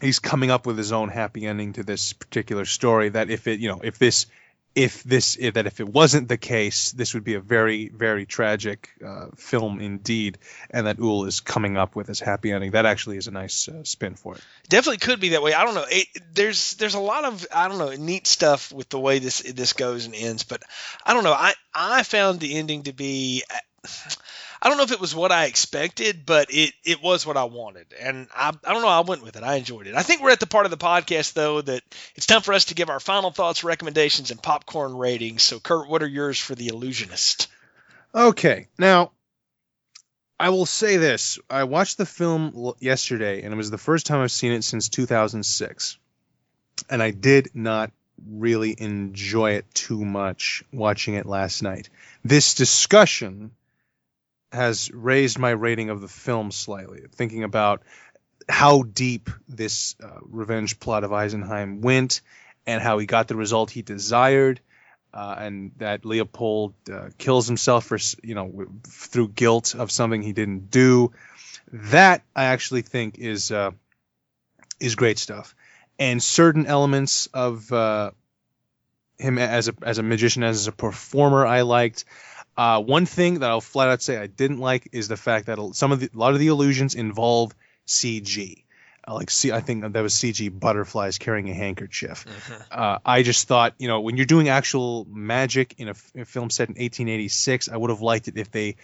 he's coming up with his own happy ending to this particular story. That if it, you know, if this, if this, if, that if it wasn't the case, this would be a very, very tragic uh, film indeed. And that Uhl is coming up with his happy ending. That actually is a nice uh, spin for it. Definitely could be that way. I don't know. It, there's there's a lot of I don't know neat stuff with the way this this goes and ends, but I don't know. I I found the ending to be. I don't know if it was what I expected, but it, it was what I wanted. And I, I don't know, I went with it. I enjoyed it. I think we're at the part of the podcast, though, that it's time for us to give our final thoughts, recommendations, and popcorn ratings. So, Kurt, what are yours for The Illusionist? Okay. Now, I will say this. I watched the film yesterday, and it was the first time I've seen it since 2006. And I did not really enjoy it too much watching it last night. This discussion has raised my rating of the film slightly. Thinking about how deep this uh, revenge plot of Eisenheim went and how he got the result he desired. Uh, and that Leopold uh, kills himself for you know through guilt of something he didn't do. That I actually think is uh, is great stuff, and certain elements of uh, him as a as a magician as a performer I liked. Uh, one thing that I'll flat out say I didn't like is the fact that some of the, a lot of the illusions involve CG. Uh, like see, I think that was CG butterflies carrying a handkerchief. Mm-hmm. Uh, I just thought, you know, when you're doing actual magic in a, a, film set in 1886, I would have liked it if they,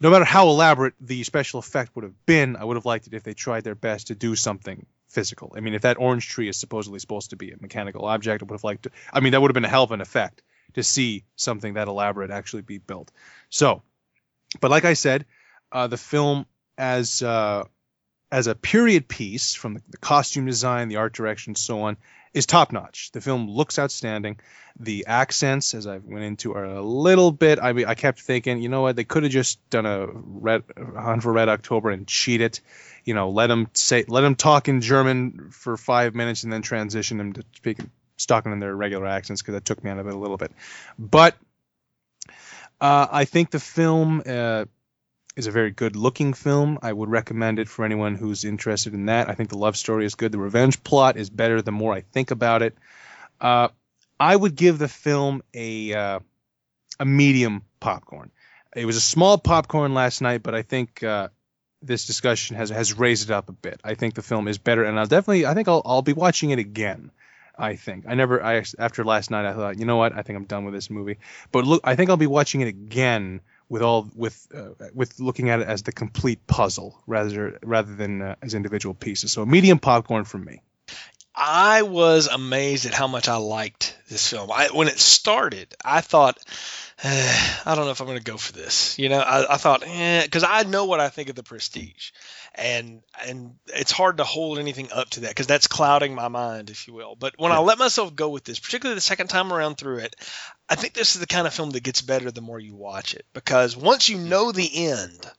no matter how elaborate the special effect would have been, I would have liked it if they tried their best to do something physical. I mean, if that orange tree is supposedly supposed to be a mechanical object, I would have liked to. I mean, that would have been a hell of an effect to see something that elaborate actually be built. So, but like I said, uh, the film as uh, as a period piece from the, costume design, the art direction, so on, is top notch. The film looks outstanding. The accents, as I went into, are a little bit. I mean, I kept thinking, you know what, they could have just done a red Hunt for Red October and cheat it. You know, let them say, let them talk in German for five minutes and then transition them to speaking talking in their regular accents because that took me out of it a little bit. But uh, I think the film uh, is a very good looking film. I would recommend it for anyone who's interested in that. I think the love story is good. The revenge plot is better the more I think about it. Uh, I would give the film a uh, a medium popcorn. It was a small popcorn last night, but I think uh, this discussion has has raised it up a bit. I think the film is better, and I'll definitely I think I'll I'll be watching it again. I think I never. I after last night, I thought, you know what? I think I'm done with this movie. But look, I think I'll be watching it again with all with uh, with looking at it as the complete puzzle rather rather than uh, as individual pieces. So medium popcorn from me. I was amazed at how much I liked this film. I, when it started, I thought, eh, [sighs] I don't know if I'm going to go for this. You know, I, I thought, because eh, I know what I think of the Prestige, and and it's hard to hold anything up to that because that's clouding my mind, if you will. But when I let myself go with this, particularly the second time around through it, I think this is the kind of film that gets better the more you watch it because once you know the end,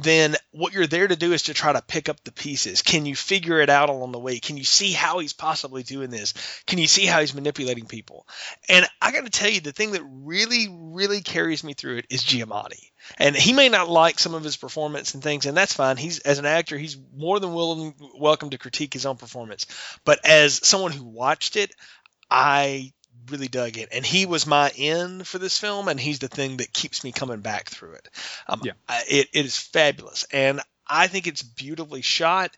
then what you're there to do is to try to pick up the pieces. Can you figure it out along the way? Can you see how he's possibly doing this? Can you see how he's manipulating people? And I got to tell you, the thing that really, really carries me through it is Giamatti. And he may not like some of his performance and things, and that's fine. He's as an actor, he's more than willing, welcome to critique his own performance. But as someone who watched it, I really dug it, and he was my in for this film, and he's the thing that keeps me coming back through it. Um, yeah. I, it, it is fabulous, and I think it's beautifully shot.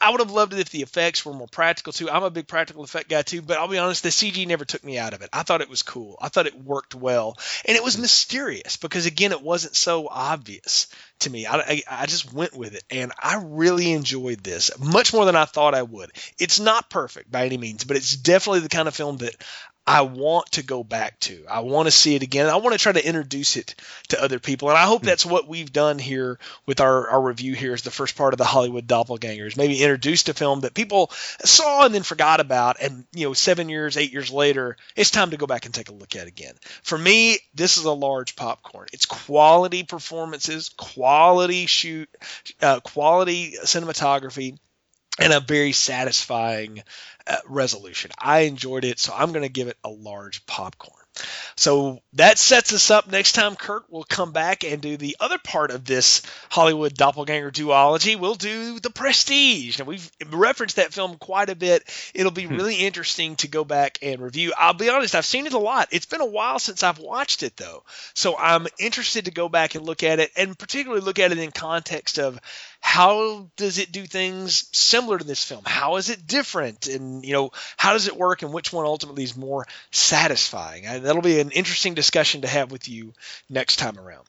I would have loved it if the effects were more practical too. I'm a big practical effect guy too, but I'll be honest, the CG never took me out of it. I thought it was cool. I thought it worked well, and it was mysterious because again, it wasn't so obvious to me. I, I, I just went with it, and I really enjoyed this much more than I thought I would. It's not perfect by any means, but it's definitely the kind of film that I want to go back to. I want to see it again. I want to try to introduce it to other people. And I hope hmm. that's what we've done here with our, our review here is the first part of the Hollywood Doppelgangers. Maybe introduced a film that people saw and then forgot about. And, you know, seven years, eight years later, it's time to go back and take a look at again. For me, this is a large popcorn. It's quality performances, quality shoot, uh, quality cinematography and a very satisfying uh, resolution. I enjoyed it, so I'm going to give it a large popcorn. So that sets us up. Next time, Kurt will come back and do the other part of this Hollywood doppelganger duology. We'll do The Prestige. Now, we've referenced that film quite a bit. It'll be hmm. really interesting to go back and review. I'll be honest, I've seen it a lot. It's been a while since I've watched it, though. So I'm interested to go back and look at it, and particularly look at it in context of how does it do things similar to this film? How is it different? And, you know, how does it work and which one ultimately is more satisfying? I, that'll be an interesting discussion to have with you next time around.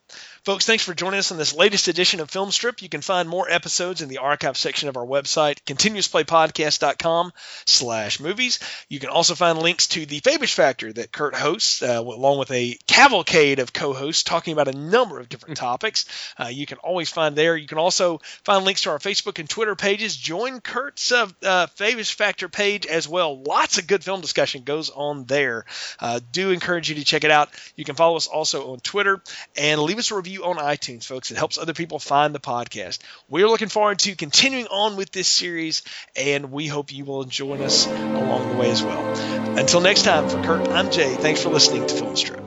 Folks, thanks for joining us on this latest edition of Film Strip. You can find more episodes in the archive section of our website, continuousplaypodcast.com slash movies. You can also find links to the Fabish Factor that Kurt hosts, uh, along with a cavalcade of co-hosts talking about a number of different [laughs] topics. Uh, you can always find there. You can also find links to our Facebook and Twitter pages. Join Kurt's uh, uh, Fabish Factor page as well. Lots of good film discussion goes on there. Uh, do encourage you to check it out. You can follow us also on Twitter and leave us a review review on iTunes, folks. It helps other people find the podcast. We're looking forward to continuing on with this series, and we hope you will join us along the way as well. Until next time, for Kurt, I'm Jay. Thanks for listening to Film Strip.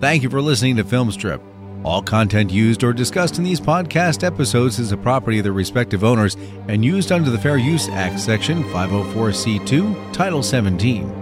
Thank you for listening to Film Strip. All content used or discussed in these podcast episodes is the property of their respective owners and used under the Fair Use Act, Section 504C2, Title 17.